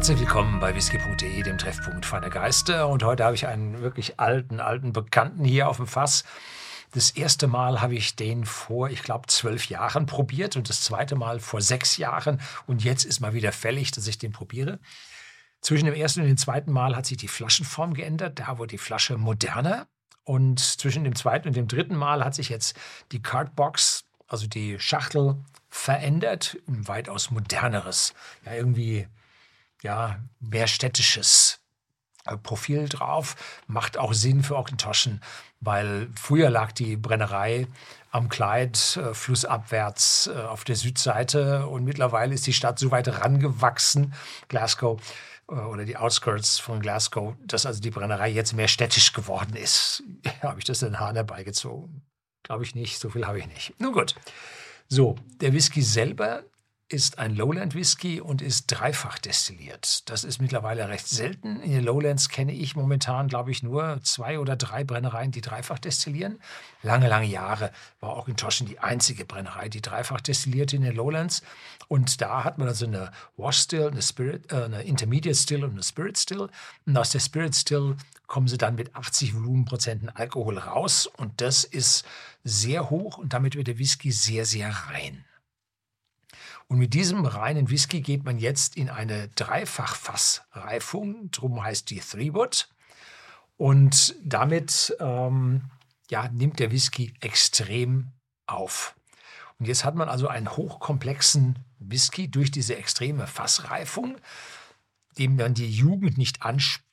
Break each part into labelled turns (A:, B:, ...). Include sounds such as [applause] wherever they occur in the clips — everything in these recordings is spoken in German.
A: Herzlich willkommen bei whisky.de, dem Treffpunkt feiner Geister. Und heute habe ich einen wirklich alten, alten Bekannten hier auf dem Fass. Das erste Mal habe ich den vor, ich glaube, zwölf Jahren probiert und das zweite Mal vor sechs Jahren. Und jetzt ist mal wieder fällig, dass ich den probiere. Zwischen dem ersten und dem zweiten Mal hat sich die Flaschenform geändert. Da wurde die Flasche moderner. Und zwischen dem zweiten und dem dritten Mal hat sich jetzt die Cardbox, also die Schachtel, verändert. Ein weitaus moderneres, ja, irgendwie ja, mehr städtisches äh, Profil drauf. Macht auch Sinn für Ockentoschen, weil früher lag die Brennerei am Clyde äh, flussabwärts äh, auf der Südseite und mittlerweile ist die Stadt so weit rangewachsen, Glasgow äh, oder die Outskirts von Glasgow, dass also die Brennerei jetzt mehr städtisch geworden ist. [laughs] habe ich das in den Hahn herbeigezogen? Glaube ich nicht, so viel habe ich nicht. Nun gut. So, der Whisky selber ist ein Lowland Whisky und ist dreifach destilliert. Das ist mittlerweile recht selten. In den Lowlands kenne ich momentan, glaube ich, nur zwei oder drei Brennereien, die dreifach destillieren. Lange, lange Jahre war auch in Toschen die einzige Brennerei, die dreifach destillierte in den Lowlands. Und da hat man also eine Wash Still, eine, Spirit, äh, eine Intermediate Still und eine Spirit Still. Und aus der Spirit Still kommen sie dann mit 80 Volumenprozenten Alkohol raus. Und das ist sehr hoch und damit wird der Whisky sehr, sehr rein. Und mit diesem reinen Whisky geht man jetzt in eine Dreifachfassreifung, drum heißt die Threewood. Und damit ähm, ja, nimmt der Whisky extrem auf. Und jetzt hat man also einen hochkomplexen Whisky durch diese extreme Fassreifung, dem dann die Jugend nicht anspricht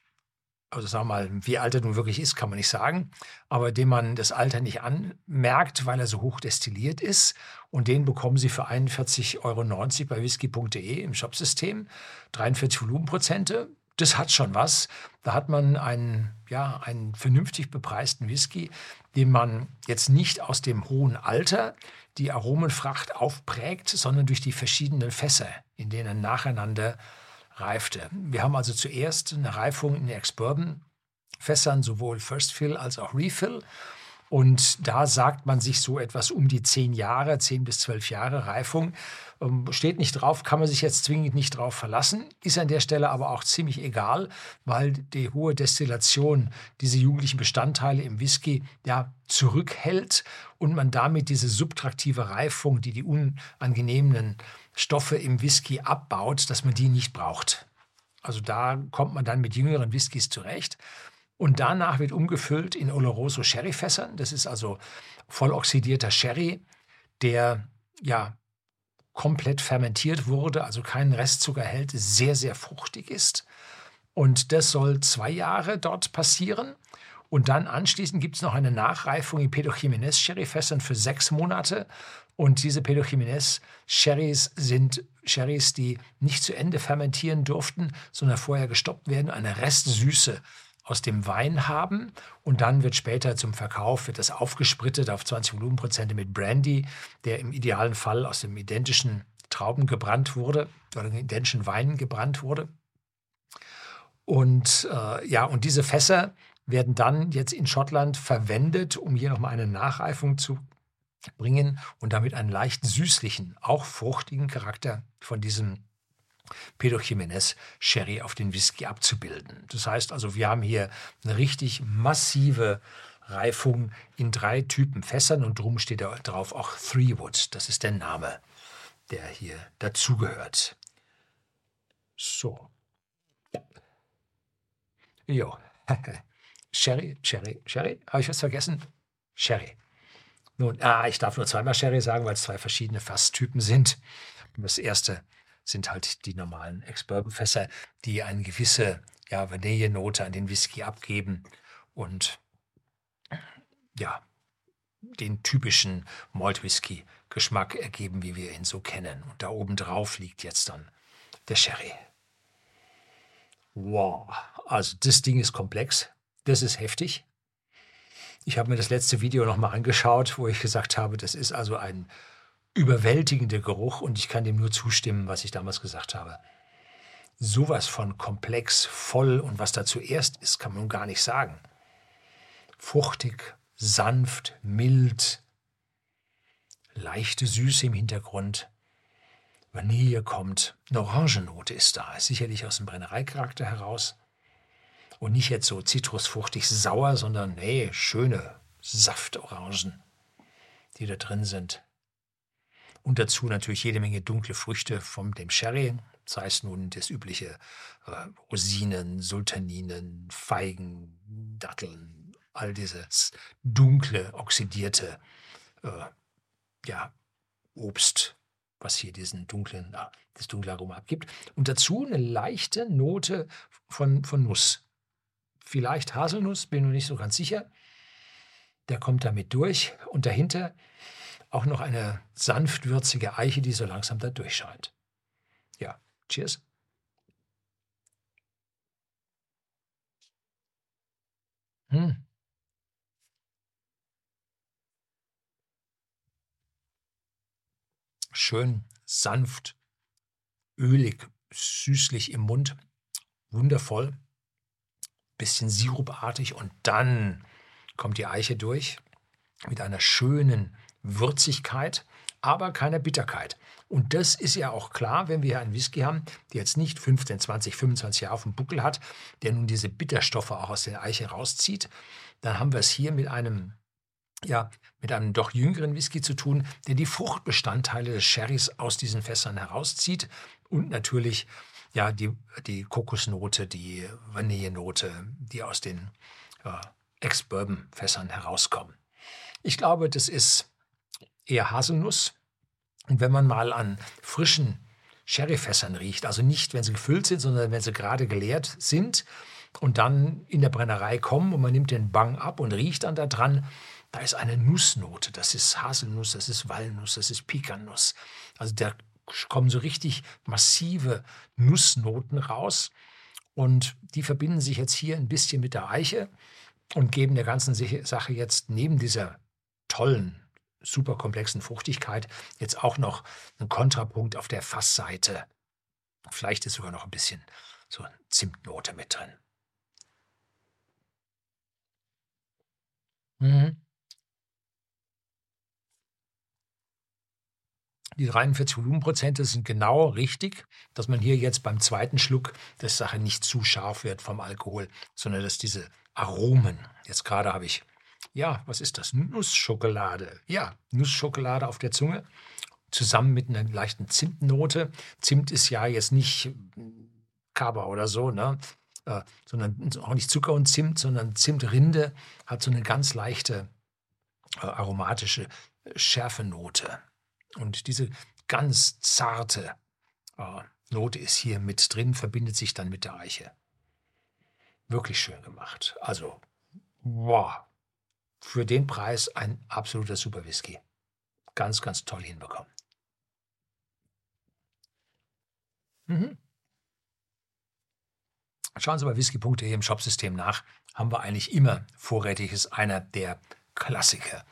A: also sagen wir mal, wie alt er nun wirklich ist, kann man nicht sagen, aber dem man das Alter nicht anmerkt, weil er so hoch destilliert ist. Und den bekommen Sie für 41,90 Euro bei whisky.de im Shopsystem. 43 Volumenprozente. Das hat schon was. Da hat man einen, ja, einen vernünftig bepreisten Whisky, den man jetzt nicht aus dem hohen Alter die Aromenfracht aufprägt, sondern durch die verschiedenen Fässer, in denen nacheinander reifte. Wir haben also zuerst eine Reifung in Ex-Bourbon-Fässern, sowohl First Fill als auch Refill. Und da sagt man sich so etwas um die zehn Jahre, zehn bis zwölf Jahre Reifung. Ähm, steht nicht drauf, kann man sich jetzt zwingend nicht drauf verlassen, ist an der Stelle aber auch ziemlich egal, weil die hohe Destillation diese jugendlichen Bestandteile im Whisky ja zurückhält und man damit diese subtraktive Reifung, die die unangenehmen Stoffe im Whisky abbaut, dass man die nicht braucht. Also da kommt man dann mit jüngeren Whiskys zurecht. Und danach wird umgefüllt in Oloroso Sherryfässern. Das ist also voll oxidierter Sherry, der ja komplett fermentiert wurde, also keinen Restzucker hält, sehr, sehr fruchtig ist. Und das soll zwei Jahre dort passieren. Und dann anschließend gibt es noch eine Nachreifung in Pedro Sherryfässern für sechs Monate. Und diese Pedro Sherrys sind Sherrys, die nicht zu Ende fermentieren durften, sondern vorher gestoppt werden, eine Restsüße aus dem Wein haben und dann wird später zum Verkauf wird das aufgesprittet auf 20 Volumenprozente mit Brandy, der im idealen Fall aus dem identischen Trauben gebrannt wurde oder identischen Weinen gebrannt wurde. Und äh, ja, und diese Fässer werden dann jetzt in Schottland verwendet, um hier nochmal eine Nachreifung zu bringen und damit einen leicht süßlichen, auch fruchtigen Charakter von diesem Pedro Jiménez Sherry auf den Whisky abzubilden. Das heißt also, wir haben hier eine richtig massive Reifung in drei Typen Fässern und drum steht da drauf auch Three Wood. Das ist der Name, der hier dazugehört. So. Jo. [laughs] Sherry, Sherry, Sherry. Habe ich was vergessen? Sherry. Nun, ah, ich darf nur zweimal Sherry sagen, weil es zwei verschiedene Fasstypen sind. Das erste sind halt die normalen Ex-Bourbon-Fässer, die eine gewisse ja, Vanillenote an den Whisky abgeben und ja, den typischen Malt-Whisky-Geschmack ergeben, wie wir ihn so kennen. Und da oben drauf liegt jetzt dann der Sherry. Wow, also das Ding ist komplex, das ist heftig. Ich habe mir das letzte Video nochmal angeschaut, wo ich gesagt habe, das ist also ein überwältigender Geruch und ich kann dem nur zustimmen, was ich damals gesagt habe. Sowas von komplex, voll und was da zuerst ist, kann man gar nicht sagen. Fruchtig, sanft, mild, leichte Süße im Hintergrund, Vanille kommt, eine Orangennote ist da, sicherlich aus dem Brennereicharakter heraus. Und nicht jetzt so zitrusfruchtig sauer, sondern nee, schöne Saftorangen, die da drin sind. Und dazu natürlich jede Menge dunkle Früchte von dem Sherry, sei es nun das übliche äh, Rosinen, Sultaninen, Feigen, Datteln, all dieses dunkle, oxidierte äh, ja, Obst, was hier diesen dunklen, ah, das dunkle Aroma abgibt. Und dazu eine leichte Note von, von Nuss. Vielleicht Haselnuss, bin ich noch nicht so ganz sicher. Der kommt damit durch. Und dahinter auch noch eine sanft würzige Eiche, die so langsam da durchscheint. Ja, cheers. Hm. Schön sanft, ölig, süßlich im Mund, wundervoll, bisschen sirupartig und dann kommt die Eiche durch mit einer schönen Würzigkeit, aber keiner Bitterkeit. Und das ist ja auch klar, wenn wir hier einen Whisky haben, der jetzt nicht 15, 20, 25 Jahre auf dem Buckel hat, der nun diese Bitterstoffe auch aus der Eiche rauszieht, dann haben wir es hier mit einem ja, mit einem doch jüngeren Whisky zu tun, der die Fruchtbestandteile des Sherrys aus diesen Fässern herauszieht und natürlich ja die, die Kokosnote, die Vanillenote, die aus den äh, Ex-Bourbon-Fässern herauskommen. Ich glaube, das ist eher Haselnuss. Und wenn man mal an frischen Sherryfässern riecht, also nicht, wenn sie gefüllt sind, sondern wenn sie gerade geleert sind und dann in der Brennerei kommen und man nimmt den Bang ab und riecht dann da dran, da ist eine Nussnote. Das ist Haselnuss, das ist Walnuss, das ist Pikanuss. Also da kommen so richtig massive Nussnoten raus. Und die verbinden sich jetzt hier ein bisschen mit der Eiche und geben der ganzen Sache jetzt neben dieser tollen, super komplexen Fruchtigkeit jetzt auch noch einen Kontrapunkt auf der Fassseite. Vielleicht ist sogar noch ein bisschen so Zimtnote mit drin. Mhm. Die 43 Volumenprozente sind genau richtig, dass man hier jetzt beim zweiten Schluck das Sache nicht zu scharf wird vom Alkohol, sondern dass diese Aromen, jetzt gerade habe ich, ja, was ist das? Nussschokolade. Ja, Nussschokolade auf der Zunge, zusammen mit einer leichten Zimtnote. Zimt ist ja jetzt nicht Kaba oder so, ne? Äh, sondern auch nicht Zucker und Zimt, sondern Zimtrinde hat so eine ganz leichte äh, aromatische Schärfenote. Und diese ganz zarte äh, Note ist hier mit drin, verbindet sich dann mit der Eiche. Wirklich schön gemacht. Also, wow. Für den Preis ein absoluter Super Whisky. Ganz, ganz toll hinbekommen. Mhm. Schauen Sie bei whisky.de im Shopsystem nach. Haben wir eigentlich immer vorrätig. Ist einer der Klassiker,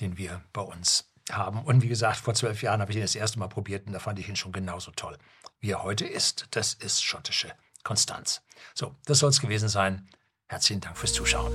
A: den wir bei uns haben. Und wie gesagt, vor zwölf Jahren habe ich ihn das erste Mal probiert und da fand ich ihn schon genauso toll, wie er heute ist. Das ist schottische Konstanz. So, das soll es gewesen sein. Herzlichen Dank fürs Zuschauen.